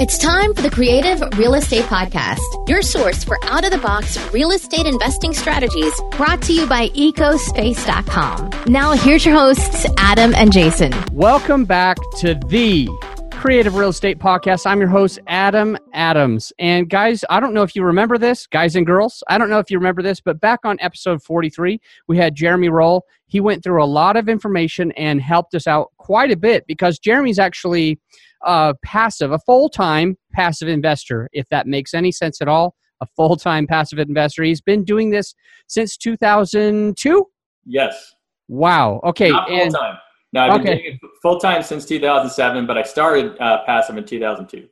It's time for the Creative Real Estate Podcast, your source for out of the box real estate investing strategies brought to you by ecospace.com. Now, here's your hosts, Adam and Jason. Welcome back to the Creative Real Estate Podcast. I'm your host, Adam Adams. And guys, I don't know if you remember this, guys and girls. I don't know if you remember this, but back on episode 43, we had Jeremy Roll. He went through a lot of information and helped us out quite a bit because Jeremy's actually uh, passive, a full time passive investor, if that makes any sense at all. A full time passive investor. He's been doing this since 2002? Yes. Wow. Okay. Not full time. No, I've been doing it full time since 2007, but I started uh, passive in 2002.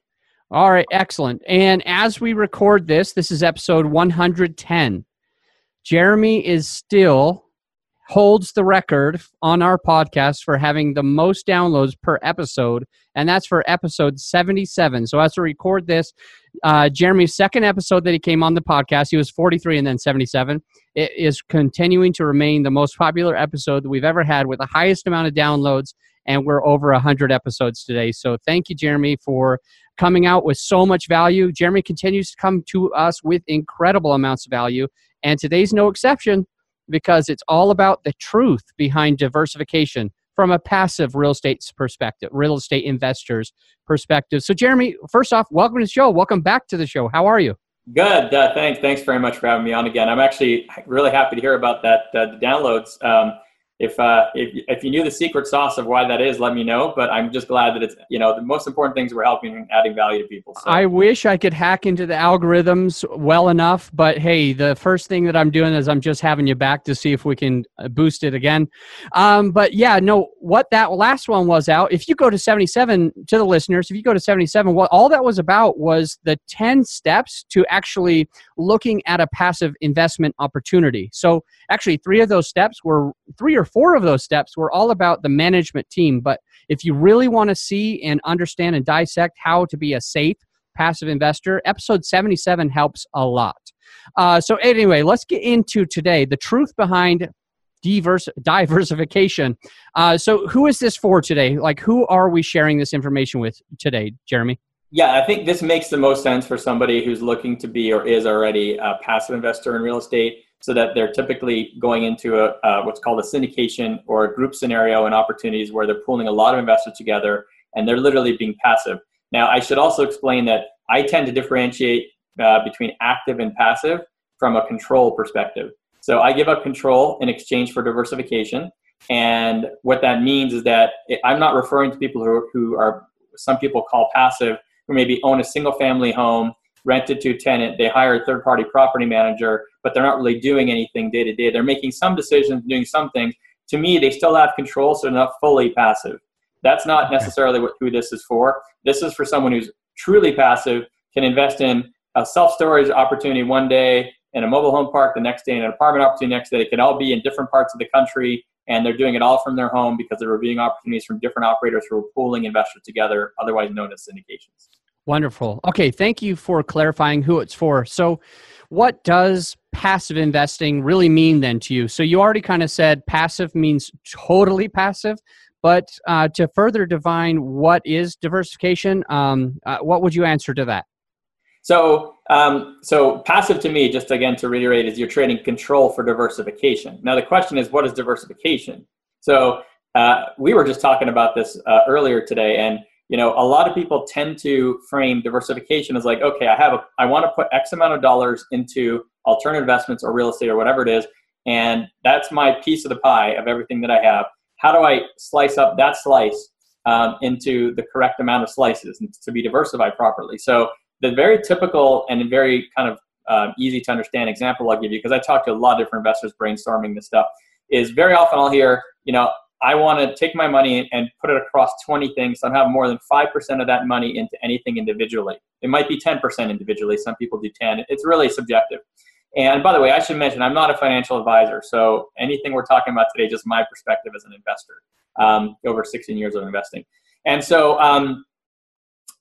All right, excellent. And as we record this, this is episode 110. Jeremy is still holds the record on our podcast for having the most downloads per episode, and that's for episode 77. So as we record this, uh, Jeremy's second episode that he came on the podcast, he was 43 and then 77. It is continuing to remain the most popular episode that we've ever had with the highest amount of downloads, and we're over 100 episodes today. So thank you, Jeremy, for coming out with so much value. Jeremy continues to come to us with incredible amounts of value, and today's no exception because it's all about the truth behind diversification from a passive real estate perspective, real estate investors perspective. So, Jeremy, first off, welcome to the show. Welcome back to the show. How are you? Good. Uh, thanks. Thanks very much for having me on again. I'm actually really happy to hear about that uh, the downloads. Um, if, uh, if if you knew the secret sauce of why that is, let me know. But I'm just glad that it's you know the most important things we're helping and adding value to people. So. I wish I could hack into the algorithms well enough, but hey, the first thing that I'm doing is I'm just having you back to see if we can uh, boost it again. Um, but yeah, no, what that last one was out. If you go to 77 to the listeners, if you go to 77, what all that was about was the 10 steps to actually looking at a passive investment opportunity. So actually, three of those steps were three or four of those steps were all about the management team. But if you really want to see and understand and dissect how to be a safe passive investor, episode 77 helps a lot. Uh, so, anyway, let's get into today the truth behind diverse diversification. Uh, so, who is this for today? Like, who are we sharing this information with today, Jeremy? Yeah, I think this makes the most sense for somebody who's looking to be or is already a passive investor in real estate so that they're typically going into a uh, what's called a syndication or a group scenario and opportunities where they're pooling a lot of investors together and they're literally being passive. Now, I should also explain that I tend to differentiate uh, between active and passive from a control perspective. So I give up control in exchange for diversification. And what that means is that I'm not referring to people who, who are, some people call passive, who maybe own a single family home rented to a tenant, they hire a third party property manager, but they're not really doing anything day to day. They're making some decisions, doing some things. To me, they still have control, so they're not fully passive. That's not necessarily what, who this is for. This is for someone who's truly passive, can invest in a self storage opportunity one day, in a mobile home park the next day, in an apartment opportunity next day. They can all be in different parts of the country, and they're doing it all from their home because they're reviewing opportunities from different operators who are pooling investors together, otherwise known as syndications. Wonderful. Okay, thank you for clarifying who it's for. So, what does passive investing really mean then to you? So, you already kind of said passive means totally passive, but uh, to further define what is diversification, um, uh, what would you answer to that? So, um, so passive to me, just again to reiterate, is you're trading control for diversification. Now, the question is, what is diversification? So, uh, we were just talking about this uh, earlier today, and you know a lot of people tend to frame diversification as like okay i have a i want to put x amount of dollars into alternative investments or real estate or whatever it is and that's my piece of the pie of everything that i have. How do i slice up that slice um, into the correct amount of slices to be diversified properly? So the very typical and very kind of uh, easy to understand example i'll give you because i talk to a lot of different investors brainstorming this stuff is very often i'll hear you know I want to take my money and put it across 20 things. So I have more than 5% of that money into anything individually. It might be 10% individually. Some people do 10. It's really subjective. And by the way, I should mention I'm not a financial advisor. So anything we're talking about today, just my perspective as an investor, um, over 16 years of investing. And so um,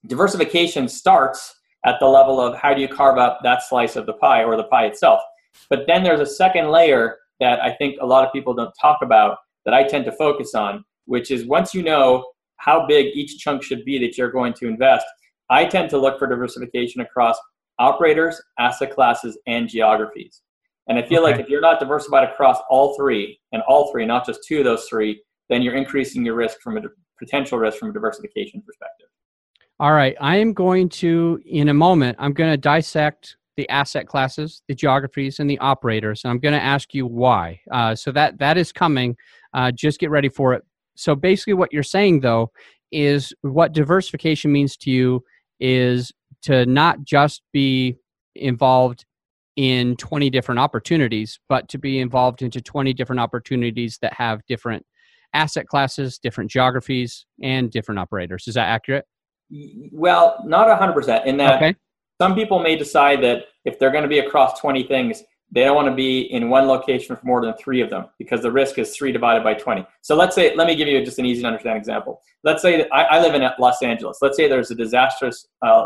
diversification starts at the level of how do you carve up that slice of the pie or the pie itself. But then there's a second layer that I think a lot of people don't talk about that I tend to focus on, which is once you know how big each chunk should be that you're going to invest, I tend to look for diversification across operators, asset classes, and geographies. And I feel okay. like if you're not diversified across all three, and all three, not just two of those three, then you're increasing your risk from a potential risk from a diversification perspective. All right. I am going to, in a moment, I'm going to dissect the asset classes, the geographies, and the operators. And I'm going to ask you why. Uh, so that that is coming. Uh, just get ready for it. So basically, what you're saying though is what diversification means to you is to not just be involved in 20 different opportunities, but to be involved into 20 different opportunities that have different asset classes, different geographies, and different operators. Is that accurate? Well, not 100%. In that okay. some people may decide that if they're going to be across 20 things, they don't want to be in one location for more than three of them because the risk is three divided by 20. So let's say, let me give you just an easy to understand example. Let's say that I, I live in Los Angeles. Let's say there's a disastrous uh,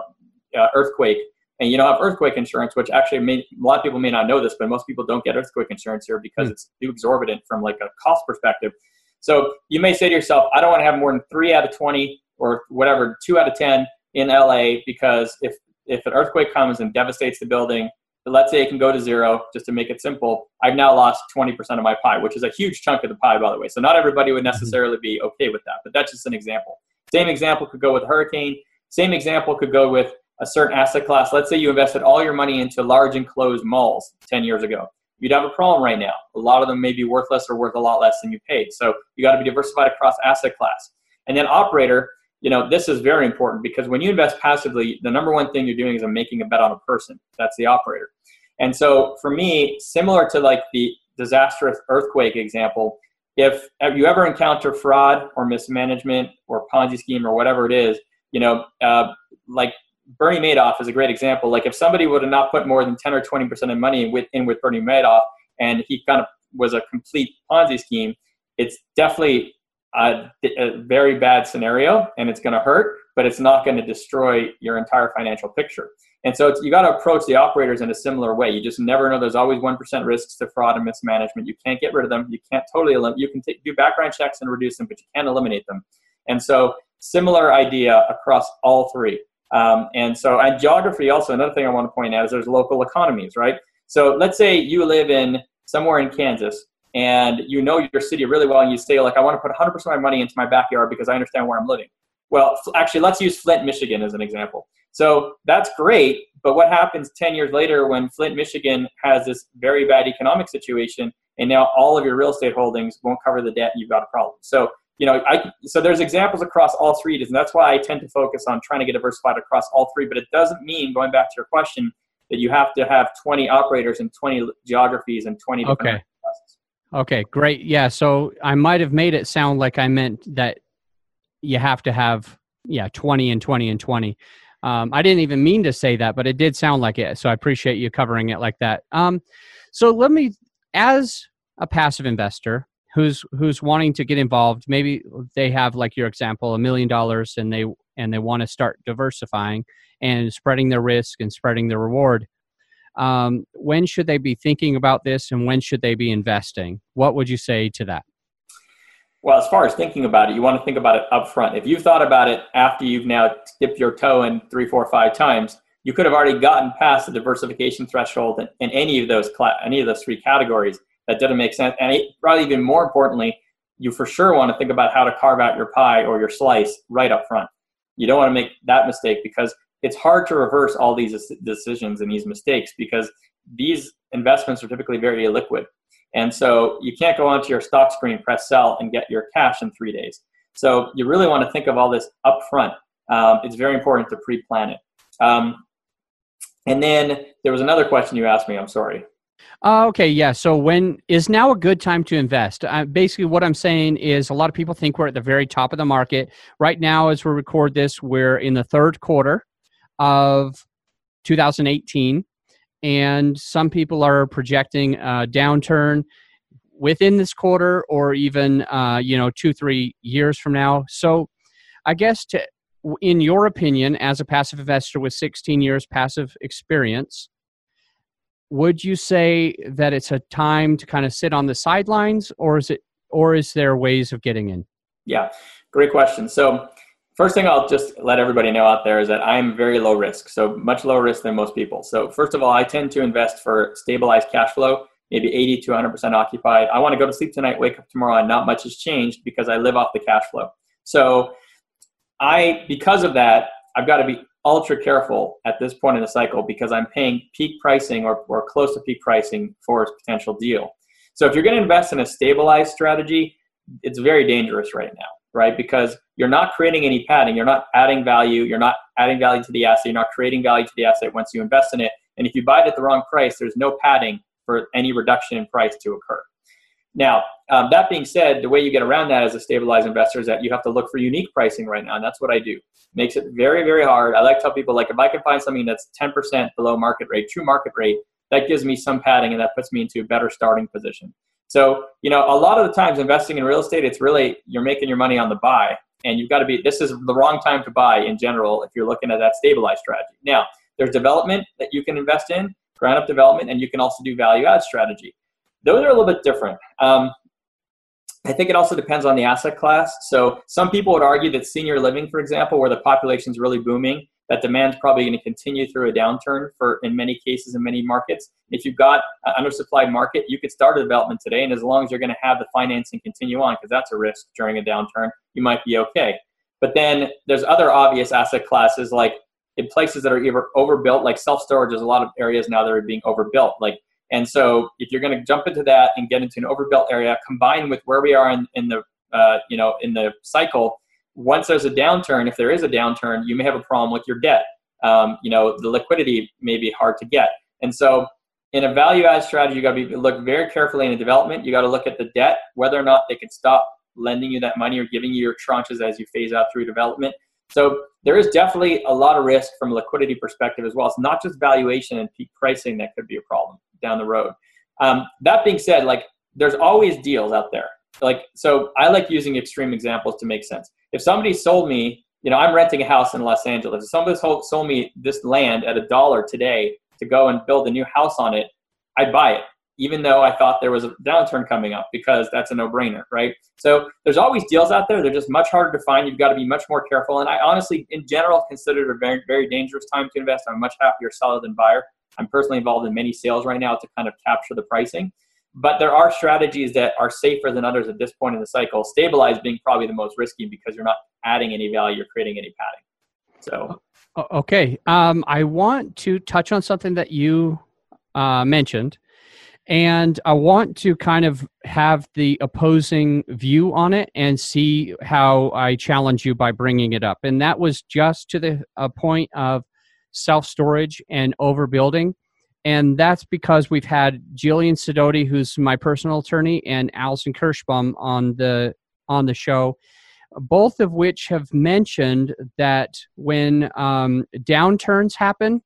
uh, earthquake and you don't have earthquake insurance, which actually may, a lot of people may not know this, but most people don't get earthquake insurance here because mm. it's too exorbitant from like a cost perspective. So you may say to yourself, I don't want to have more than three out of 20 or whatever, two out of 10 in LA because if, if an earthquake comes and devastates the building, let's say it can go to zero, just to make it simple, I've now lost 20% of my pie, which is a huge chunk of the pie, by the way. So not everybody would mm-hmm. necessarily be okay with that, but that's just an example. Same example could go with hurricane. Same example could go with a certain asset class. Let's say you invested all your money into large enclosed malls 10 years ago. You'd have a problem right now. A lot of them may be worthless or worth a lot less than you paid. So you got to be diversified across asset class. And then operator, you know, this is very important because when you invest passively, the number one thing you're doing is I'm making a bet on a person. That's the operator. And so for me, similar to like the disastrous earthquake example, if you ever encounter fraud or mismanagement or Ponzi scheme or whatever it is, you know, uh, like Bernie Madoff is a great example. Like if somebody would have not put more than 10 or 20% of money in with, in with Bernie Madoff and he kind of was a complete Ponzi scheme, it's definitely a, a very bad scenario and it's going to hurt, but it's not going to destroy your entire financial picture. And so you got to approach the operators in a similar way. You just never know. There's always 1% risks to fraud and mismanagement. You can't get rid of them. You can't totally eliminate. You can do background checks and reduce them, but you can't eliminate them. And so similar idea across all three. Um, and so, and geography also, another thing I want to point out is there's local economies, right? So let's say you live in somewhere in Kansas and you know your city really well and you say like, I want to put 100% of my money into my backyard because I understand where I'm living. Well, actually, let's use Flint, Michigan as an example. So that's great, but what happens 10 years later when Flint, Michigan has this very bad economic situation and now all of your real estate holdings won't cover the debt and you've got a problem. So you know, I, so there's examples across all three, and that's why I tend to focus on trying to get diversified across all three. But it doesn't mean, going back to your question, that you have to have 20 operators in 20 geographies and 20 different okay. Okay, great. Yeah, so I might have made it sound like I meant that you have to have yeah 20 and 20 and 20. Um, I didn't even mean to say that, but it did sound like it. So I appreciate you covering it like that. Um, so let me, as a passive investor, who's who's wanting to get involved maybe they have like your example a million dollars and they and they want to start diversifying and spreading their risk and spreading the reward um, when should they be thinking about this and when should they be investing what would you say to that well as far as thinking about it you want to think about it up front if you've thought about it after you've now dipped your toe in three four five times you could have already gotten past the diversification threshold in, in any of those cl- any of those three categories that doesn't make sense. And it, probably even more importantly, you for sure want to think about how to carve out your pie or your slice right up front. You don't want to make that mistake because it's hard to reverse all these decisions and these mistakes because these investments are typically very illiquid. And so you can't go onto your stock screen, press sell, and get your cash in three days. So you really want to think of all this up front. Um, it's very important to pre plan it. Um, and then there was another question you asked me. I'm sorry. Uh, okay, yeah. So when is now a good time to invest? Uh, basically, what I'm saying is a lot of people think we're at the very top of the market. Right now, as we record this, we're in the third quarter of 2018, and some people are projecting a downturn within this quarter or even uh, you know two three years from now. So, I guess to in your opinion, as a passive investor with 16 years passive experience, would you say that it's a time to kind of sit on the sidelines or is it or is there ways of getting in yeah great question so first thing I'll just let everybody know out there is that I'm very low risk, so much lower risk than most people. So first of all, I tend to invest for stabilized cash flow, maybe 80 to 100% occupied. I want to go to sleep tonight, wake up tomorrow, and not much has changed because I live off the cash flow. So I, because of that, I've got to be ultra careful at this point in the cycle because I'm paying peak pricing or, or close to peak pricing for a potential deal. So if you're going to invest in a stabilized strategy, it's very dangerous right now, right? Because you're not creating any padding, you're not adding value, you're not adding value to the asset, you're not creating value to the asset once you invest in it. And if you buy it at the wrong price, there's no padding for any reduction in price to occur. Now, um, that being said, the way you get around that as a stabilized investor is that you have to look for unique pricing right now, and that's what I do. Makes it very, very hard. I like to tell people, like, if I can find something that's 10% below market rate, true market rate, that gives me some padding and that puts me into a better starting position. So, you know, a lot of the times investing in real estate, it's really you're making your money on the buy, and you've got to be. This is the wrong time to buy in general if you're looking at that stabilized strategy. Now, there's development that you can invest in, ground up development, and you can also do value add strategy those are a little bit different. Um, I think it also depends on the asset class. So some people would argue that senior living, for example, where the population is really booming, that demand's probably going to continue through a downturn for in many cases in many markets. If you've got an undersupplied market, you could start a development today, and as long as you're going to have the financing continue on, because that's a risk during a downturn, you might be okay. But then there's other obvious asset classes like in places that are either overbuilt, like self storage. There's a lot of areas now that are being overbuilt, like and so if you're going to jump into that and get into an overbuilt area, combined with where we are in, in the uh, you know in the cycle, once there's a downturn, if there is a downturn, you may have a problem with your debt. Um, you know the liquidity may be hard to get, and so in a value add strategy, you got to look very carefully in the development. You got to look at the debt, whether or not they can stop lending you that money or giving you your tranches as you phase out through development. So there is definitely a lot of risk from a liquidity perspective as well. It's not just valuation and peak pricing that could be a problem down the road. Um, that being said, like there's always deals out there. Like so, I like using extreme examples to make sense. If somebody sold me, you know, I'm renting a house in Los Angeles. If somebody sold me this land at a dollar today to go and build a new house on it, I'd buy it even though I thought there was a downturn coming up because that's a no brainer, right? So there's always deals out there. They're just much harder to find. You've got to be much more careful. And I honestly, in general, consider it a very, very dangerous time to invest. I'm a much happier seller than buyer. I'm personally involved in many sales right now to kind of capture the pricing. But there are strategies that are safer than others at this point in the cycle. Stabilize being probably the most risky because you're not adding any value, you're creating any padding. So, okay. Um, I want to touch on something that you uh, mentioned and I want to kind of have the opposing view on it and see how I challenge you by bringing it up. And that was just to the a point of self storage and overbuilding. And that's because we've had Jillian Sidoti, who's my personal attorney, and Allison Kirschbaum on the on the show, both of which have mentioned that when um, downturns happen,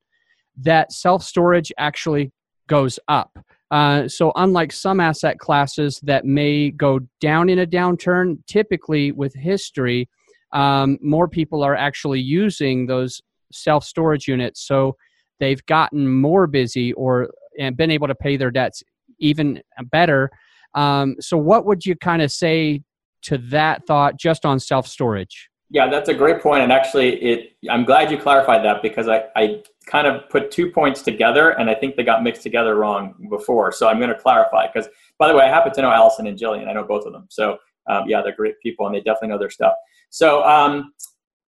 that self storage actually goes up. Uh, so, unlike some asset classes that may go down in a downturn, typically with history, um, more people are actually using those self storage units. So, they've gotten more busy or and been able to pay their debts even better. Um, so, what would you kind of say to that thought just on self storage? Yeah, that's a great point, and actually, it. I'm glad you clarified that because I, I kind of put two points together, and I think they got mixed together wrong before. So I'm going to clarify because, by the way, I happen to know Allison and Jillian. I know both of them. So um, yeah, they're great people, and they definitely know their stuff. So um,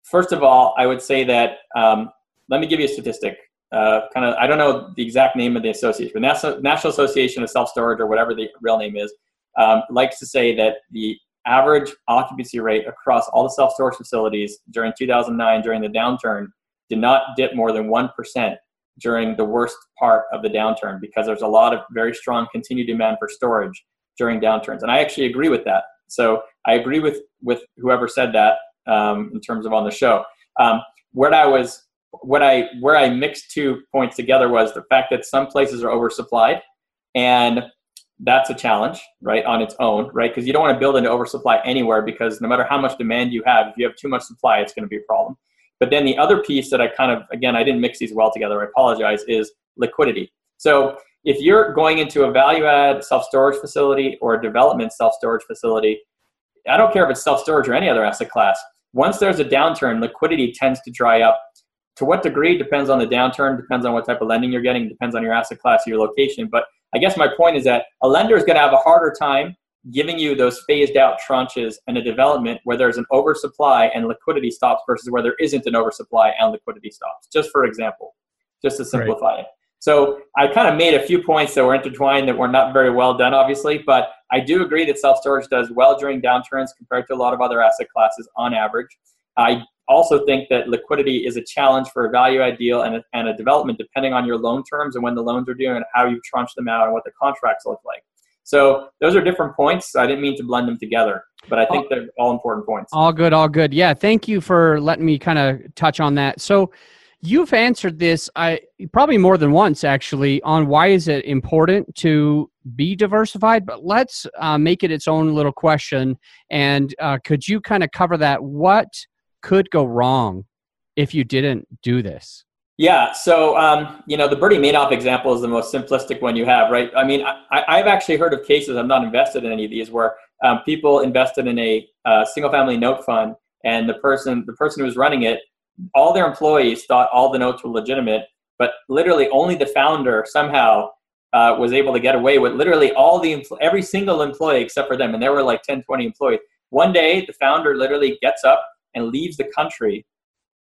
first of all, I would say that um, let me give you a statistic. Uh, kind of, I don't know the exact name of the association, but National, National Association of Self Storage or whatever the real name is, um, likes to say that the average occupancy rate across all the self storage facilities during 2009 during the downturn did not dip more than 1% during the worst part of the downturn because there's a lot of very strong continued demand for storage during downturns. And I actually agree with that. So I agree with, with whoever said that um, in terms of on the show. Um, what I was, what I, where I mixed two points together was the fact that some places are oversupplied and that's a challenge, right, on its own, right? Because you don't want to build an oversupply anywhere because no matter how much demand you have, if you have too much supply, it's going to be a problem. But then the other piece that I kind of, again, I didn't mix these well together, I apologize, is liquidity. So if you're going into a value add self storage facility or a development self storage facility, I don't care if it's self storage or any other asset class, once there's a downturn, liquidity tends to dry up. To what degree depends on the downturn, depends on what type of lending you're getting, depends on your asset class, your location. But I guess my point is that a lender is going to have a harder time giving you those phased out tranches and a development where there's an oversupply and liquidity stops versus where there isn't an oversupply and liquidity stops. Just for example, just to simplify right. it. So I kind of made a few points that were intertwined that were not very well done, obviously, but I do agree that self storage does well during downturns compared to a lot of other asset classes on average. I also think that liquidity is a challenge for a value ideal and a, and a development depending on your loan terms and when the loans are due and how you tranche them out and what the contracts look like. So those are different points. I didn't mean to blend them together, but I think they're all important points. All good, all good. Yeah, thank you for letting me kind of touch on that. So you've answered this I probably more than once actually on why is it important to be diversified, but let's uh, make it its own little question. And uh, could you kind of cover that? What could go wrong if you didn't do this? Yeah, so um, you know the Bernie Madoff example is the most simplistic one you have, right? I mean, I, have actually heard of cases. I'm not invested in any of these where um, people invested in a uh, single-family note fund, and the person, the person who was running it, all their employees thought all the notes were legitimate, but literally only the founder somehow uh, was able to get away with literally all the every single employee except for them, and there were like 10, 20 employees. One day, the founder literally gets up and leaves the country.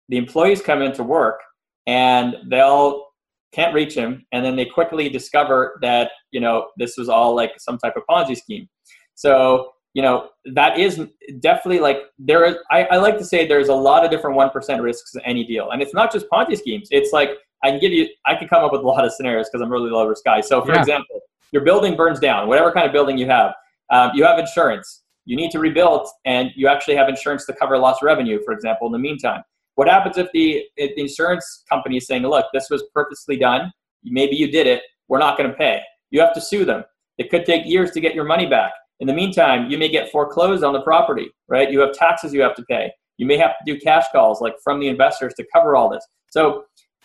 The employees come into work and they'll can't reach him and then they quickly discover that you know this was all like some type of ponzi scheme so you know that is definitely like there is I, I like to say there's a lot of different 1% risks in any deal and it's not just ponzi schemes it's like i can give you i can come up with a lot of scenarios because i'm really low risk guy so for yeah. example your building burns down whatever kind of building you have um, you have insurance you need to rebuild and you actually have insurance to cover lost revenue for example in the meantime what happens if the, if the insurance company is saying, look, this was purposely done, maybe you did it, we're not going to pay? You have to sue them. It could take years to get your money back. In the meantime, you may get foreclosed on the property, right? You have taxes you have to pay. You may have to do cash calls like from the investors to cover all this. So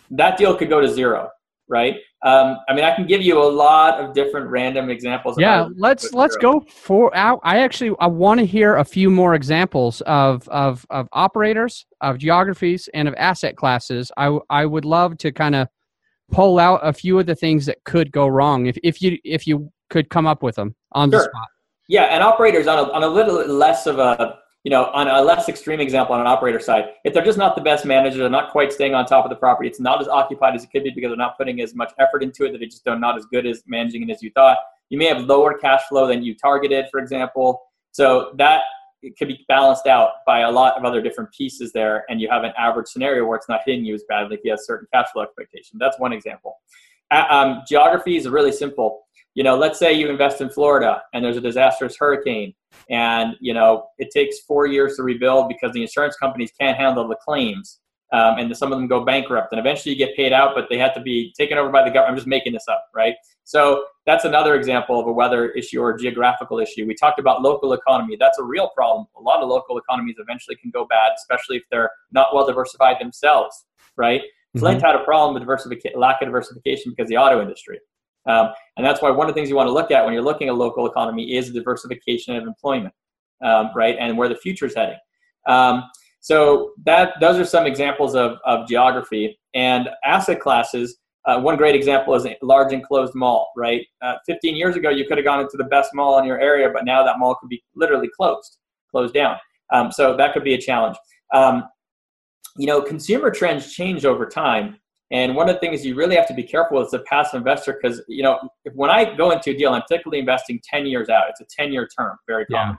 that deal could go to zero right? Um, I mean, I can give you a lot of different random examples. Yeah, let's let's go for. I actually I want to hear a few more examples of of of operators, of geographies, and of asset classes. I I would love to kind of pull out a few of the things that could go wrong if if you if you could come up with them on sure. the spot. Yeah, and operators on a, on a little less of a you know, on a less extreme example on an operator side, if they're just not the best managers, they're not quite staying on top of the property, it's not as occupied as it could be because they're not putting as much effort into it, that they just not as good as managing it as you thought. You may have lower cash flow than you targeted, for example. So that could be balanced out by a lot of other different pieces there, and you have an average scenario where it's not hitting you as badly if you have certain cash flow expectation. That's one example. Um, geography is really simple. You know, let's say you invest in Florida and there's a disastrous hurricane and you know it takes four years to rebuild because the insurance companies can't handle the claims um, and some of them go bankrupt and eventually you get paid out but they have to be taken over by the government i'm just making this up right? So that's another example of a weather issue or a geographical issue. We talked about local economy. That's a real problem. A lot of local economies eventually can go bad especially if they're not well diversified themselves right? Mm-hmm. flint had a problem with diversification lack of diversification because of the auto industry um, and that's why one of the things you want to look at when you're looking at local economy is diversification of employment, um, right, and where the future is heading. Um, so that those are some examples of, of geography and asset classes. Uh, one great example is a large enclosed mall, right? Uh, 15 years ago, you could have gone into the best mall in your area, but now that mall could be literally closed, closed down. Um, so that could be a challenge. Um, you know, consumer trends change over time. And one of the things you really have to be careful with as a passive investor, because you know, if, when I go into a deal, I'm typically investing 10 years out. It's a 10 year term, very common.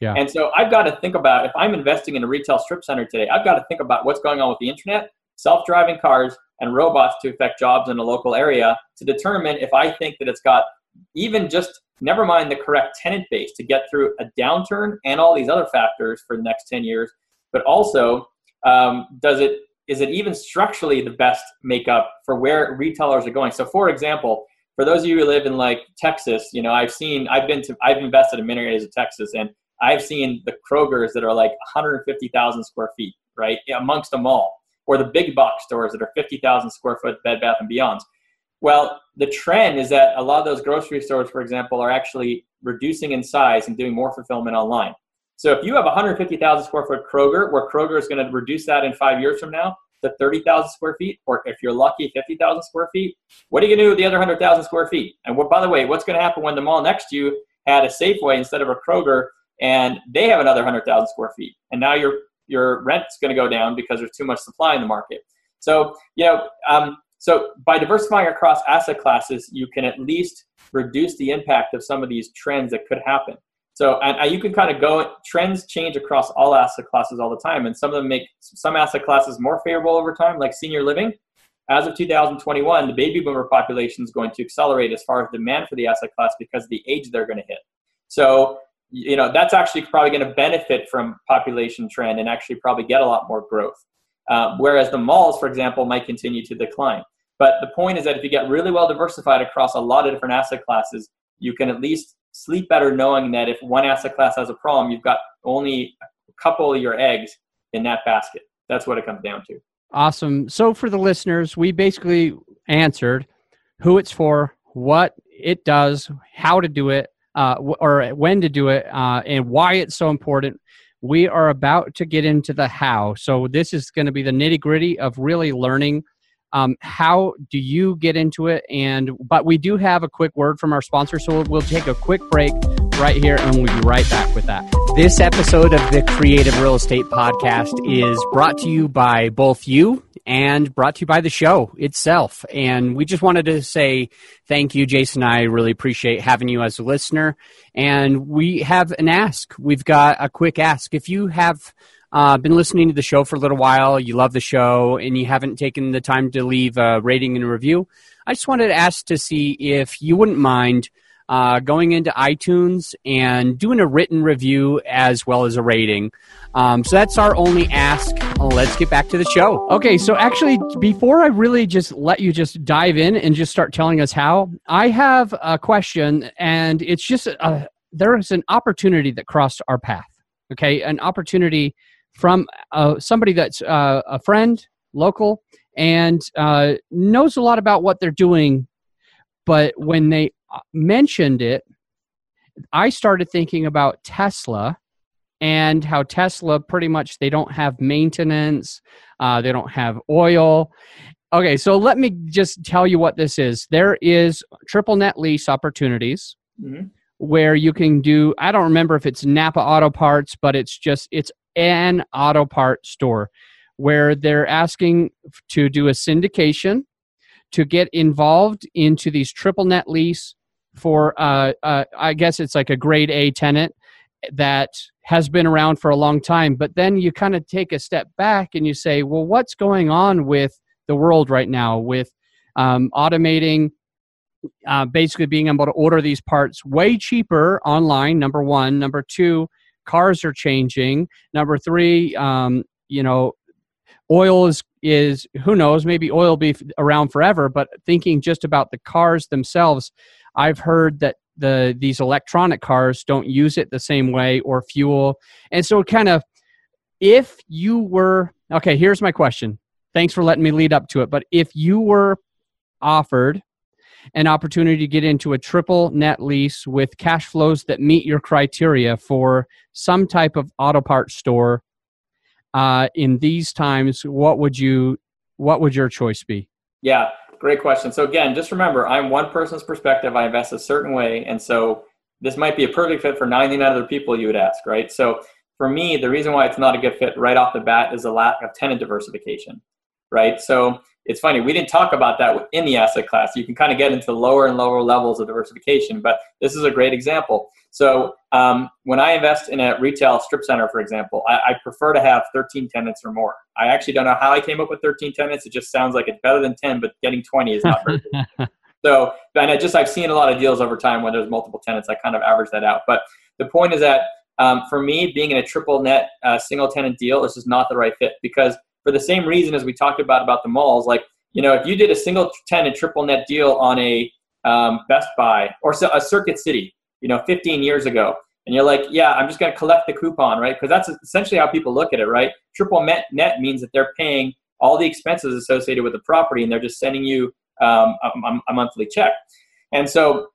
Yeah. yeah. And so I've got to think about if I'm investing in a retail strip center today, I've got to think about what's going on with the internet, self driving cars, and robots to affect jobs in a local area to determine if I think that it's got even just never mind the correct tenant base to get through a downturn and all these other factors for the next 10 years, but also um, does it is it even structurally the best makeup for where retailers are going? So, for example, for those of you who live in like Texas, you know, I've seen, I've been to, I've invested in many areas of Texas, and I've seen the Krogers that are like 150,000 square feet, right, amongst them all, or the big box stores that are 50,000 square foot Bed Bath and Beyonds. Well, the trend is that a lot of those grocery stores, for example, are actually reducing in size and doing more fulfillment online. So if you have 150,000 square foot Kroger, where Kroger is going to reduce that in five years from now to 30,000 square feet, or if you're lucky, 50,000 square feet, what are you going to do with the other 100,000 square feet? And what, by the way, what's going to happen when the mall next to you had a Safeway instead of a Kroger, and they have another 100,000 square feet, and now your your rent's going to go down because there's too much supply in the market. So you know, um, so by diversifying across asset classes, you can at least reduce the impact of some of these trends that could happen. So and, you can kind of go trends change across all asset classes all the time, and some of them make some asset classes more favorable over time, like senior living. As of 2021, the baby boomer population is going to accelerate as far as demand for the asset class because of the age they're going to hit. So you know that's actually probably going to benefit from population trend and actually probably get a lot more growth. Uh, whereas the malls, for example, might continue to decline. But the point is that if you get really well diversified across a lot of different asset classes, you can at least sleep better knowing that if one asset class has a problem, you've got only a couple of your eggs in that basket. That's what it comes down to. Awesome. So for the listeners, we basically answered who it's for, what it does, how to do it, uh, or when to do it, uh, and why it's so important. We are about to get into the how. So this is going to be the nitty gritty of really learning um, how do you get into it? And but we do have a quick word from our sponsor, so we'll, we'll take a quick break right here, and we'll be right back with that. This episode of the Creative Real Estate Podcast is brought to you by both you and brought to you by the show itself. And we just wanted to say thank you, Jason. I really appreciate having you as a listener. And we have an ask. We've got a quick ask. If you have uh, been listening to the show for a little while, you love the show, and you haven't taken the time to leave a rating and a review, I just wanted to ask to see if you wouldn't mind uh, going into iTunes and doing a written review as well as a rating. Um, so that's our only ask. Let's get back to the show. Okay, so actually, before I really just let you just dive in and just start telling us how, I have a question, and it's just a, there is an opportunity that crossed our path. Okay, an opportunity from uh, somebody that's uh, a friend, local, and uh, knows a lot about what they're doing. But when they uh, mentioned it, I started thinking about Tesla and how Tesla pretty much they don't have maintenance, uh, they don't have oil. Okay, so let me just tell you what this is. There is triple net lease opportunities. Mm-hmm where you can do i don't remember if it's napa auto parts but it's just it's an auto part store where they're asking to do a syndication to get involved into these triple net lease for uh, uh, i guess it's like a grade a tenant that has been around for a long time but then you kind of take a step back and you say well what's going on with the world right now with um, automating uh, basically being able to order these parts way cheaper online number one. Number two cars are changing. Number three um, you know oil is is who knows maybe oil will be around forever but thinking just about the cars themselves i've heard that the these electronic cars don't use it the same way or fuel. And so kind of if you were okay here's my question. Thanks for letting me lead up to it but if you were offered an opportunity to get into a triple net lease with cash flows that meet your criteria for some type of auto parts store uh, in these times what would you what would your choice be? Yeah great question. So again just remember i'm one person's perspective. I invest a certain way. And so this might be a perfect fit for 99 other people you would ask right? So for me the reason why it's not a good fit right off the bat is a lack of tenant diversification right? So it's funny we didn't talk about that in the asset class. You can kind of get into lower and lower levels of diversification but this is a great example. So um, when i invest in a retail strip center for example I, I, prefer to have 13 tenants or more. I actually don't know how i came up with 13 tenants. It just sounds like it's better than 10 but getting 20 is not very good. So and i just i've seen a lot of deals over time when there's multiple tenants. I kind of average that out. But the point is that um, for me being in a triple net uh, single tenant deal this is just not the right fit because for the same reason as we talked about about the malls. Like, you know, if you did a single tenant and triple net deal on a um, Best Buy or a Circuit City, you know, 15 years ago, and you're like, yeah, I'm just going to collect the coupon, right? Because that's essentially how people look at it, right? Triple net net means that they're paying all the expenses associated with the property, and they're just sending you um, a, a monthly check. And so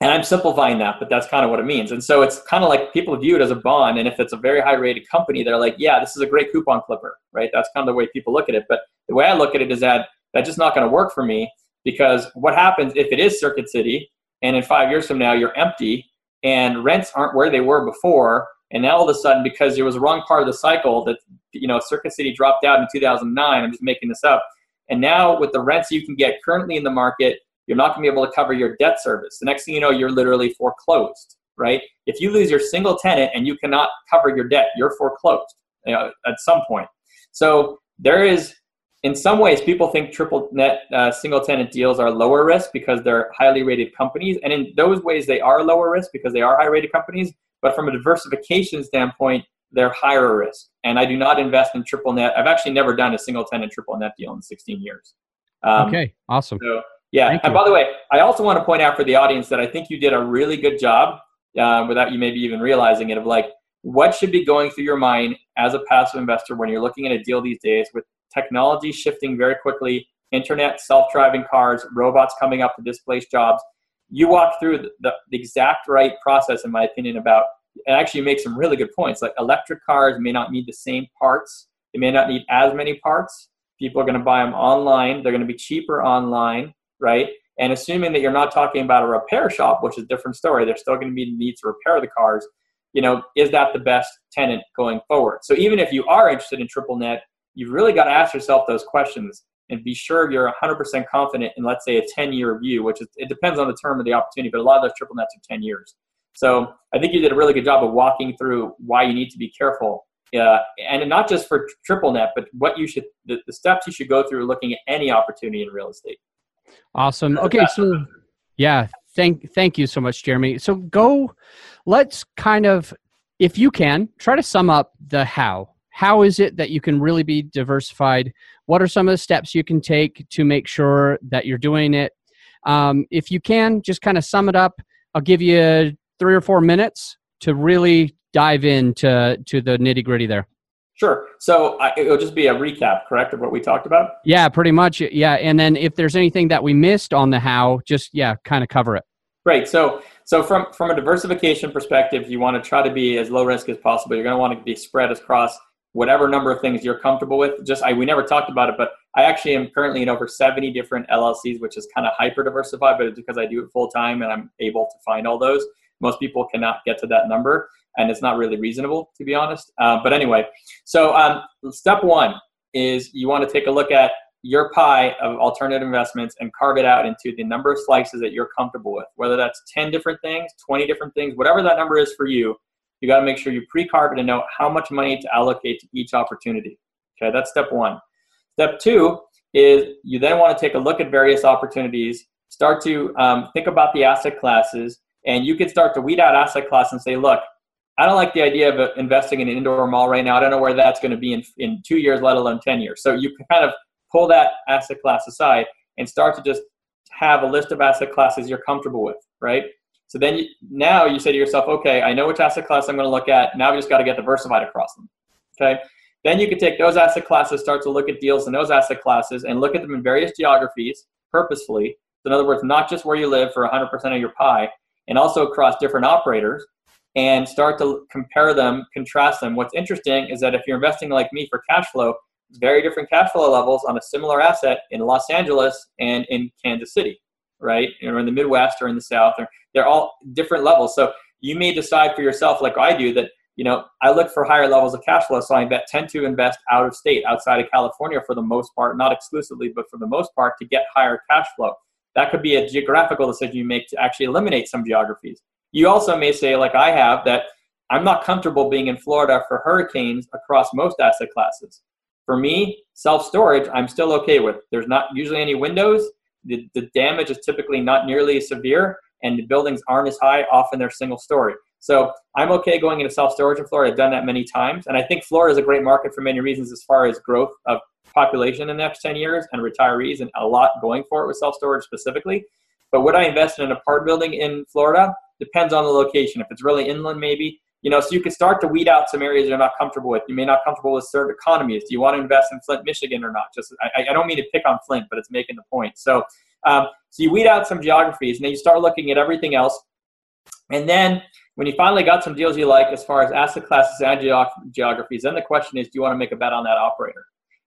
And I'm simplifying that, but that's kind of what it means. And so it's kind of like people view it as a bond. And if it's a very high rated company, they're like, yeah, this is a great coupon clipper, right? That's kind of the way people look at it. But the way I look at it is that that's just not going to work for me because what happens if it is Circuit City and in five years from now you're empty and rents aren't where they were before and now all of a sudden because there was a wrong part of the cycle that you know circuit city dropped out in 2009 i'm just making this up and now with the rents you can get currently in the market you're not going to be able to cover your debt service the next thing you know you're literally foreclosed right if you lose your single tenant and you cannot cover your debt you're foreclosed you know, at some point so there is in some ways, people think triple net uh, single tenant deals are lower risk because they're highly rated companies. And in those ways, they are lower risk because they are high rated companies. But from a diversification standpoint, they're higher risk. And I do not invest in triple net. I've actually never done a single tenant triple net deal in 16 years. Um, okay, awesome. So, yeah. Thank and you. by the way, I also want to point out for the audience that I think you did a really good job uh, without you maybe even realizing it of like what should be going through your mind as a passive investor when you're looking at a deal these days with technology shifting very quickly, internet, self-driving cars, robots coming up to displace jobs. You walk through the, the, the exact right process, in my opinion, about and actually make some really good points. Like electric cars may not need the same parts. They may not need as many parts. People are going to buy them online. They're going to be cheaper online, right? And assuming that you're not talking about a repair shop, which is a different story, there's still going to be the need to repair the cars. You know, is that the best tenant going forward? So even if you are interested in triple net, you've really got to ask yourself those questions and be sure you're 100% confident in, let's say, a 10 year view, which is, it depends on the term of the opportunity, but a lot of those triple nets are 10 years. So I think you did a really good job of walking through why you need to be careful. Uh, and not just for triple net, but what you should, the, the steps you should go through looking at any opportunity in real estate. Awesome. Okay. So, yeah, thank, thank you so much, Jeremy. So go, let's kind of, if you can, try to sum up the how how is it that you can really be diversified? What are some of the steps you can take to make sure that you're doing it? Um, if you can, just kind of sum it up. I'll give you three or four minutes to really dive into to the nitty gritty there. Sure. So I, it'll just be a recap, correct, of what we talked about? Yeah, pretty much. Yeah. And then if there's anything that we missed on the how, just, yeah, kind of cover it. Great. So, so from, from a diversification perspective, you want to try to be as low risk as possible. You're going to want to be spread across whatever number of things you're comfortable with. Just I we never talked about it, but I actually am currently in over 70 different LLCs, which is kind of hyper diversified, but it's because I do it full time and I'm able to find all those. Most people cannot get to that number, and it's not really reasonable to be honest. Uh, but anyway, so um, step one is you want to take a look at your pie of alternative investments and carve it out into the number of slices that you're comfortable with, whether that's 10 different things, 20 different things, whatever that number is for you you got to make sure you pre-carve it and know how much money to allocate to each opportunity. Okay, that's step one. Step two is you then want to take a look at various opportunities, start to um, think about the asset classes, and you can start to weed out asset class and say, look, I don't like the idea of uh, investing in an indoor mall right now. I don't know where that's going to be in, in two years, let alone 10 years. So you can kind of pull that asset class aside and start to just have a list of asset classes you're comfortable with, right? So then you, now you say to yourself, okay, I know which asset class I'm going to look at. Now we just got to get diversified across them. Okay. Then you can take those asset classes, start to look at deals in those asset classes, and look at them in various geographies purposefully. So in other words, not just where you live for 100% of your pie, and also across different operators, and start to compare them, contrast them. What's interesting is that if you're investing like me for cash flow, very different cash flow levels on a similar asset in Los Angeles and in Kansas City right? Or in the Midwest or in the South, or they're all different levels. So you may decide for yourself, like I do, that you know I look for higher levels of cash flow, so I tend to invest out of state, outside of California, for the most part, not exclusively, but for the most part, to get higher cash flow. That could be a geographical decision you make to actually eliminate some geographies. You also may say, like I have, that I'm not comfortable being in Florida for hurricanes across most asset classes. For me, self storage, I'm still okay with. There's not usually any windows. The, the damage is typically not nearly as severe and the buildings aren't as high often they're single story. So i'm okay going into self-storage in florida. I've done that many times and i think florida is a great market for many reasons as far as growth of population in the next 10 years and retirees and a lot going for it with self-storage specifically. But would i invest in an apartment building in florida depends on the location if it's really inland maybe you know, so you can start to weed out some areas you're not comfortable with. You may not comfortable with certain economies. Do you want to invest in Flint, Michigan, or not? Just I, I don't mean to pick on Flint, but it's making the point. So, um, so you weed out some geographies, and then you start looking at everything else. And then when you finally got some deals you like as far as asset classes and geographies, then the question is, do you want to make a bet on that operator?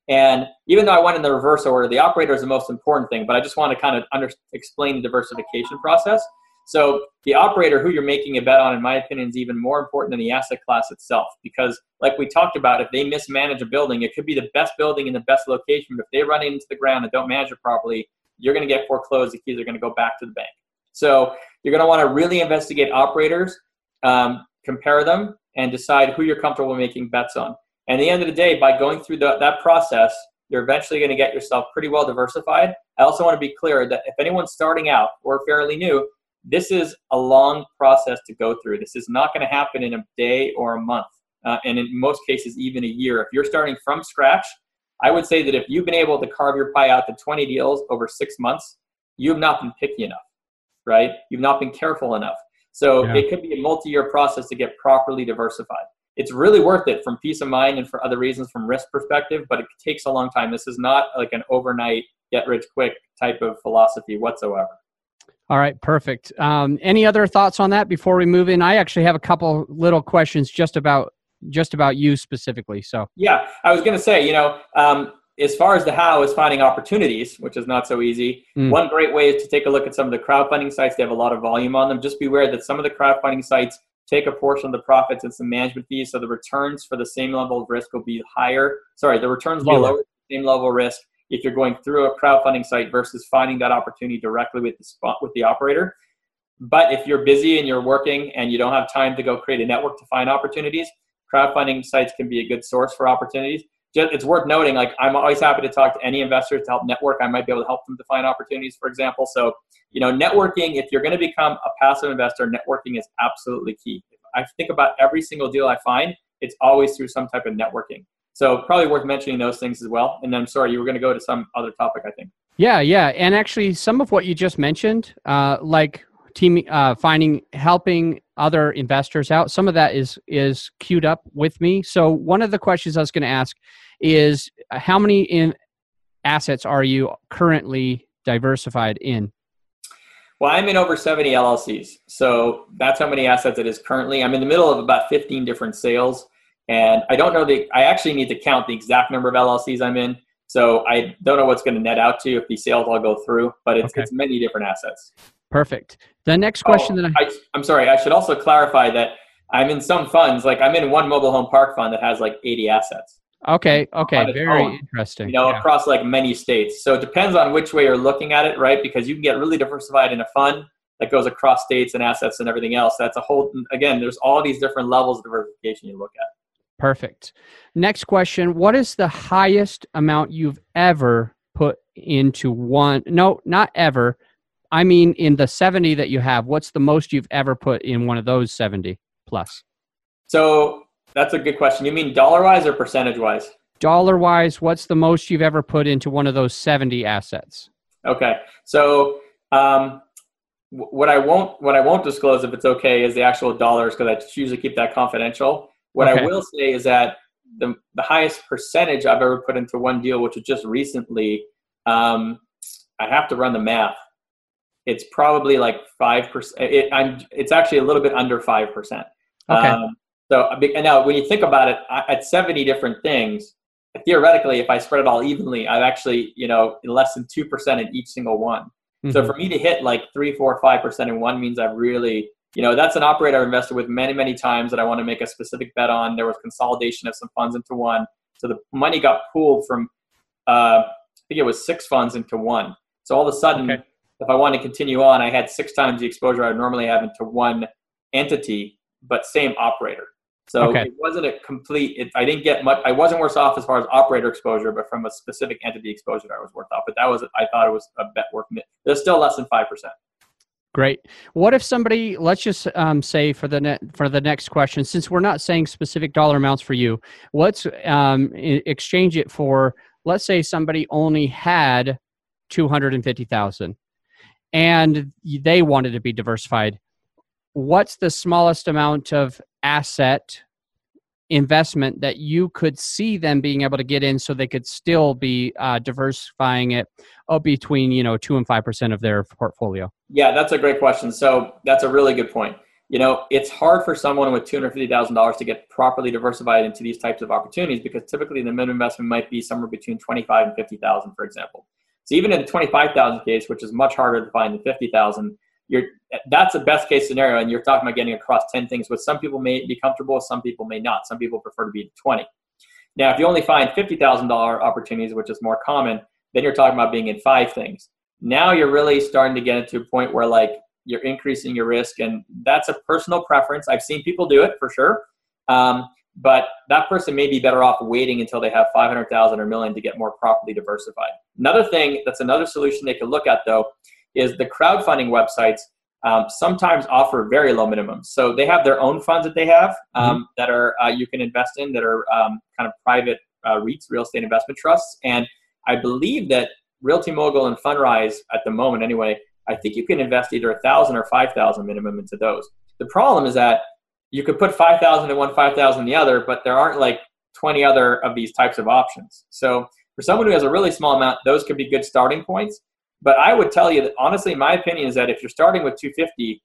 And even though I went in the reverse order, the operator is the most important thing, but I just want to kind of under, explain the diversification process. So the operator who you're making a bet on, in my opinion, is even more important than the asset class itself. Because like we talked about, if they mismanage a building, it could be the best building in the best location, but if they run into the ground and don't manage it properly, you're going to get foreclosed. The keys are going to go back to the bank. So you're going to want to really investigate operators, um, compare them, and decide who you're comfortable making bets on. And at the end of the day, by going through the, that process, you're eventually going to get yourself pretty well diversified. I also want to be clear that if anyone's starting out or fairly new, this is a long process to go through. This is not going to happen in a day or a month, uh, and in most cases, even a year. If you're starting from scratch, I would say that if you've been able to carve your pie out to 20 deals over six months, you have not been picky enough, right? You've not been careful enough. So yeah. it could be a multi year process to get properly diversified it's really worth it from peace of mind and for other reasons from risk perspective but it takes a long time this is not like an overnight get rich quick type of philosophy whatsoever all right perfect um, any other thoughts on that before we move in i actually have a couple little questions just about just about you specifically so yeah i was going to say you know um, as far as the how is finding opportunities, which is not so easy. Mm. One great way is to take a look at some of the crowdfunding sites. They have a lot of volume on them. Just beware that some of the crowdfunding sites take a portion of the profits and some management fees. So the returns for the same level of risk will be higher. Sorry, the returns will be lower, same level of risk if you're going through a crowdfunding site versus finding that opportunity directly with the spot with the operator. But if you're busy and you're working and you don't have time to go create a network to find opportunities, crowdfunding sites can be a good source for opportunities. Just, it's worth noting, like I'm always happy to talk to any investors to help network. I might be able to help them to find opportunities, for example. So you know, networking, if you're going to become a passive investor, networking is absolutely key. I think about every single deal I find, it's always through some type of networking. So probably worth mentioning those things as well. And then I'm sorry, you were going to go to some other topic, I think. Yeah, yeah, and actually, some of what you just mentioned, uh, like team uh, finding, helping other investors out, some of that is is queued up with me. So one of the questions I was going to ask is, how many in assets are you currently diversified in? Well, I'm in over 70 LLCs. So that's how many assets it is currently. I'm in the middle of about 15 different sales. And I don't know the, I actually need to count the exact number of LLCs I'm in. So I don't know what's going to net out to if these sales all go through, but it's, okay. it's many different assets. Perfect. The next oh, question oh, that I, I, I'm sorry, I should also clarify that I'm in some funds, like I'm in one mobile home park fund that has like 80 assets. Okay. Okay. Very own, interesting. You know, yeah. across like many states. So it depends on which way you're looking at it, right? Because you can get really diversified in a fund that goes across states and assets and everything else. That's a whole. Again, there's all these different levels of diversification you look at. Perfect. Next question: What is the highest amount you've ever put into one? No, not ever. I mean, in the 70 that you have, what's the most you've ever put in one of those 70 plus? So that's a good question. You mean dollar wise or percentage wise? Dollar wise, what's the most you've ever put into one of those 70 assets? Okay. So, um, what I won't what I won't disclose if it's okay is the actual dollars because I usually keep that confidential. What okay. I will say is that the the highest percentage I've ever put into one deal, which was just recently, um, I have to run the math. It's probably like five percent. It, I'm. It's actually a little bit under five percent. Okay. Um, so now, when you think about it, at 70 different things, theoretically, if I spread it all evenly, I've actually, you know, less than 2% in each single one. Mm-hmm. So for me to hit like three, four, five percent in one means I've really, you know, that's an operator I've invested with many, many times that I want to make a specific bet on. There was consolidation of some funds into one. So the money got pooled from, uh, I think it was six funds into one. So all of a sudden, okay. if I want to continue on, I had six times the exposure I would normally have into one entity, but same operator. So okay. it wasn't a complete. It, I didn't get much. I wasn't worse off as far as operator exposure, but from a specific entity exposure, I was worse off. But that was, I thought it was a bet worth. There's still less than five percent. Great. What if somebody, let's just um, say for the for the next question, since we're not saying specific dollar amounts for you, let's um, exchange it for, let's say somebody only had two hundred and fifty thousand, and they wanted to be diversified. What's the smallest amount of asset investment that you could see them being able to get in so they could still be uh, diversifying it uh, between you know two and five percent of their portfolio? Yeah that's a great question. So that's a really good point. You know, it's hard for someone with $250,000 to get properly diversified into these types of opportunities because typically the minimum investment might be somewhere between 25 and 50,000, for example. So even in the 25,000 case, which is much harder to find than 50,000, you're that's the best case scenario, and you're talking about getting across 10 things. With some people may be comfortable, some people may not. Some people prefer to be 20. Now, if you only find $50,000 opportunities, which is more common, then you're talking about being in five things. Now you're really starting to get into a point where like you're increasing your risk, and that's a personal preference. I've seen people do it for sure, um, but that person may be better off waiting until they have 500,000 or million to get more properly diversified. Another thing that's another solution they could look at though is the crowdfunding websites um, sometimes offer very low minimums. So they have their own funds that they have um, mm-hmm. that are uh, you can invest in that are um, kind of private uh, REITs, real estate investment trusts, and I believe that Realty Mogul and Fundrise at the moment, anyway, I think you can invest either a thousand or five thousand minimum into those. The problem is that you could put five thousand in one, five thousand in the other, but there aren't like twenty other of these types of options. So for someone who has a really small amount, those could be good starting points. But I would tell you that honestly, my opinion is that if you're starting with 250,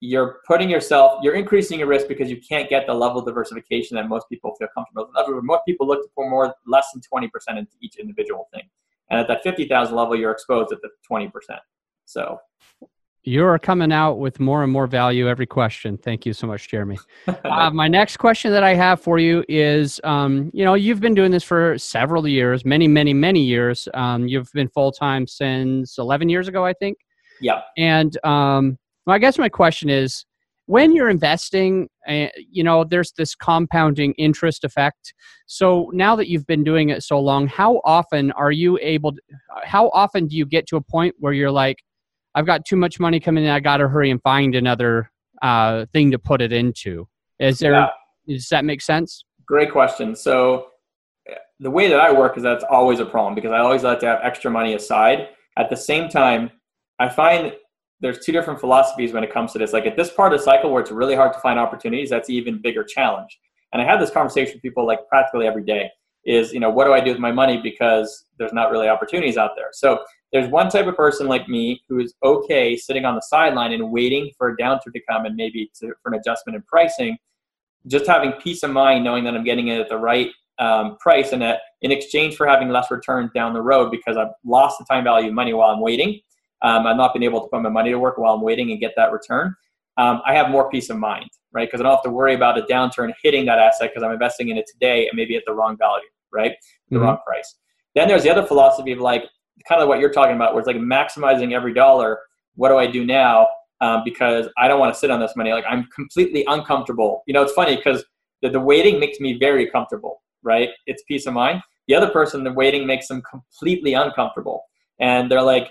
you're putting yourself, you're increasing your risk because you can't get the level of diversification that most people feel comfortable with. Most people look for more, less than 20% into each individual thing. And at that 50,000 level, you're exposed at the 20%. So you're coming out with more and more value every question. Thank you so much, Jeremy. uh, my next question that I have for you is um, you know, you've been doing this for several years, many, many, many years. Um, you've been full time since 11 years ago, I think. Yeah. And um, well, I guess my question is when you're investing, uh, you know, there's this compounding interest effect. So now that you've been doing it so long, how often are you able to, how often do you get to a point where you're like, I've got too much money coming in. I got to hurry and find another uh, thing to put it into. Is there? Yeah. Does that make sense? Great question. So the way that I work is that's always a problem because I always like to have extra money aside. At the same time, I find there's two different philosophies when it comes to this. Like at this part of the cycle where it's really hard to find opportunities, that's even bigger challenge. And I have this conversation with people like practically every day is, you know, what do I do with my money because there's not really opportunities out there. So there's one type of person like me who is okay sitting on the sideline and waiting for a downturn to come and maybe to, for an adjustment in pricing, just having peace of mind knowing that I'm getting it at the right um, price and that in exchange for having less returns down the road because I've lost the time value of money while I'm waiting. Um, I've not been able to put my money to work while I'm waiting and get that return. Um, I have more peace of mind, right? Because I don't have to worry about a downturn hitting that asset because I'm investing in it today and maybe at the wrong value, right? The mm-hmm. wrong price. Then there's the other philosophy of like, kind of what you're talking about, where it's like maximizing every dollar. What do I do now? Um, because I don't want to sit on this money. Like I'm completely uncomfortable. You know, it's funny because the, the waiting makes me very comfortable, right? It's peace of mind. The other person, the waiting makes them completely uncomfortable. And they're like,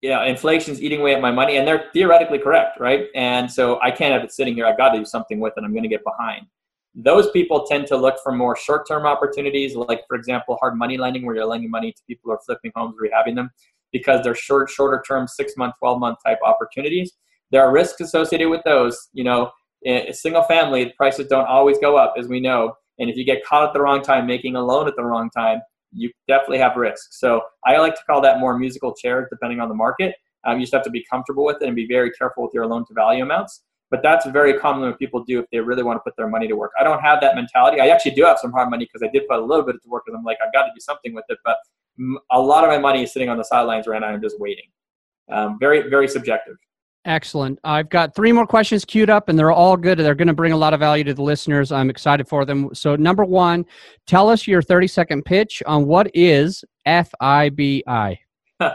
yeah, inflation's eating away at my money. And they're theoretically correct, right? And so I can't have it sitting here. I've got to do something with it. I'm going to get behind those people tend to look for more short-term opportunities, like for example, hard money lending, where you're lending money to people who are flipping homes, rehabbing them, because they're short, shorter-term, six-month, twelve-month type opportunities. There are risks associated with those. You know, in single family prices don't always go up, as we know, and if you get caught at the wrong time making a loan at the wrong time, you definitely have risks. So I like to call that more musical chairs, depending on the market. Um, you just have to be comfortable with it and be very careful with your loan to value amounts. But that's very common what people do if they really want to put their money to work. I don't have that mentality. I actually do have some hard money because I did put a little bit to work because I'm like, I've got to do something with it. But a lot of my money is sitting on the sidelines right now. I'm just waiting. Um, very, very subjective. Excellent. I've got three more questions queued up, and they're all good. They're going to bring a lot of value to the listeners. I'm excited for them. So, number one, tell us your 30 second pitch on what is FIBI.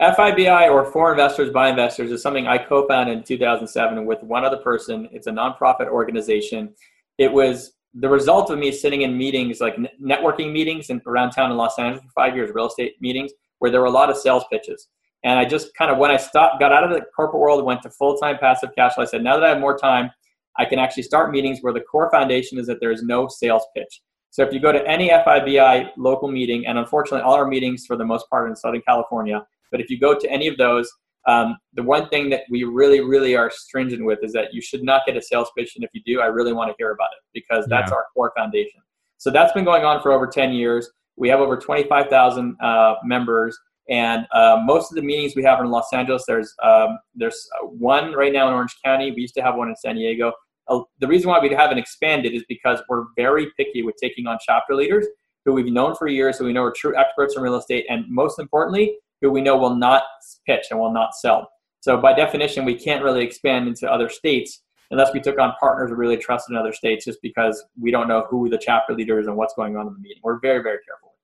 FIBI or For Investors by Investors is something I co-founded in 2007 with one other person. It's a nonprofit organization. It was the result of me sitting in meetings, like networking meetings in, around town in Los Angeles for five years, real estate meetings, where there were a lot of sales pitches. And I just kind of, when I stopped, got out of the corporate world, went to full-time passive cash flow, I said, now that I have more time, I can actually start meetings where the core foundation is that there is no sales pitch. So if you go to any FIBI local meeting, and unfortunately all our meetings for the most part in Southern California, but if you go to any of those, um, the one thing that we really, really are stringent with is that you should not get a sales pitch. And if you do, I really want to hear about it because that's yeah. our core foundation. So that's been going on for over 10 years. We have over 25,000 uh, members. And uh, most of the meetings we have are in Los Angeles, there's um, there's one right now in Orange County. We used to have one in San Diego. Uh, the reason why we haven't expanded is because we're very picky with taking on chapter leaders who we've known for years, who we know are true experts in real estate, and most importantly, who we know will not pitch and will not sell. So by definition, we can't really expand into other states unless we took on partners who really trusted in other states, just because we don't know who the chapter leader is and what's going on in the meeting. We're very, very careful.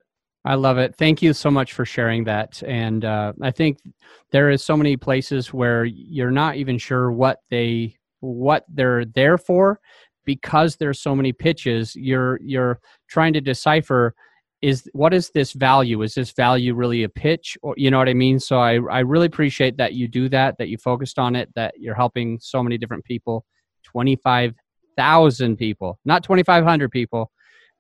I love it. Thank you so much for sharing that. And uh, I think there is so many places where you're not even sure what they what they're there for because there's so many pitches. You're you're trying to decipher is what is this value? Is this value really a pitch? Or you know what I mean? So I I really appreciate that you do that. That you focused on it. That you're helping so many different people. Twenty five thousand people, not twenty five hundred people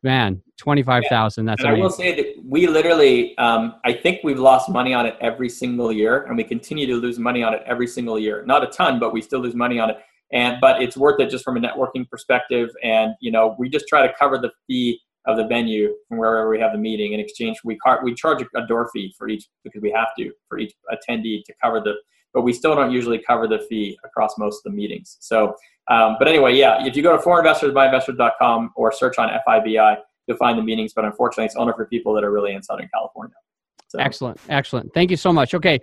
Man, twenty five thousand. That's. And I will say that we literally, um, I think we've lost money on it every single year, and we continue to lose money on it every single year. Not a ton, but we still lose money on it. And but it's worth it just from a networking perspective. And you know, we just try to cover the fee of the venue from wherever we have the meeting. In exchange, we car- we charge a door fee for each because we have to for each attendee to cover the. But we still don't usually cover the fee across most of the meetings. So um, but anyway, yeah, if you go to forinvestors or search on FIBI, you'll find the meetings. But unfortunately, it's only for people that are really in Southern California. So. Excellent, excellent. Thank you so much. Okay,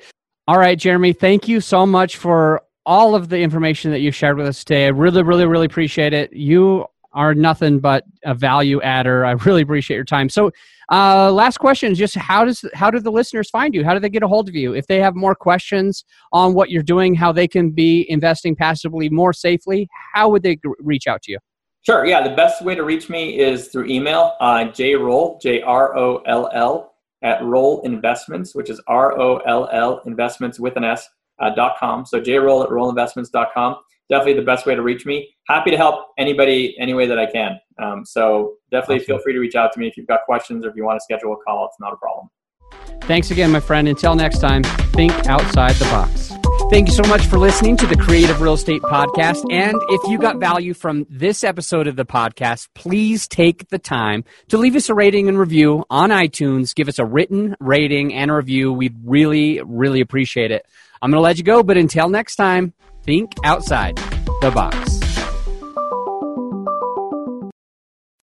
all right, Jeremy. Thank you so much for all of the information that you shared with us today. I really, really, really appreciate it. You are nothing but a value adder. I really appreciate your time. So, uh, last question is just how does how do the listeners find you? How do they get a hold of you if they have more questions on what you're doing, how they can be investing passively more safely? How would they reach out to you? Sure. Yeah, the best way to reach me is through email. Uh, jroll j r o l l at roll investments, which is r o l l investments with an s uh, dot com. So jroll at rollinvestments.com definitely the best way to reach me. Happy to help anybody any way that I can. Um, so definitely awesome. feel free to reach out to me if you've got questions or if you want to schedule a call. It's not a problem. Thanks again, my friend. Until next time, think outside the box. Thank you so much for listening to the Creative Real Estate Podcast. And if you got value from this episode of the podcast, please take the time to leave us a rating and review on iTunes. Give us a written rating and a review. We'd really, really appreciate it. I'm going to let you go, but until next time, think outside the box.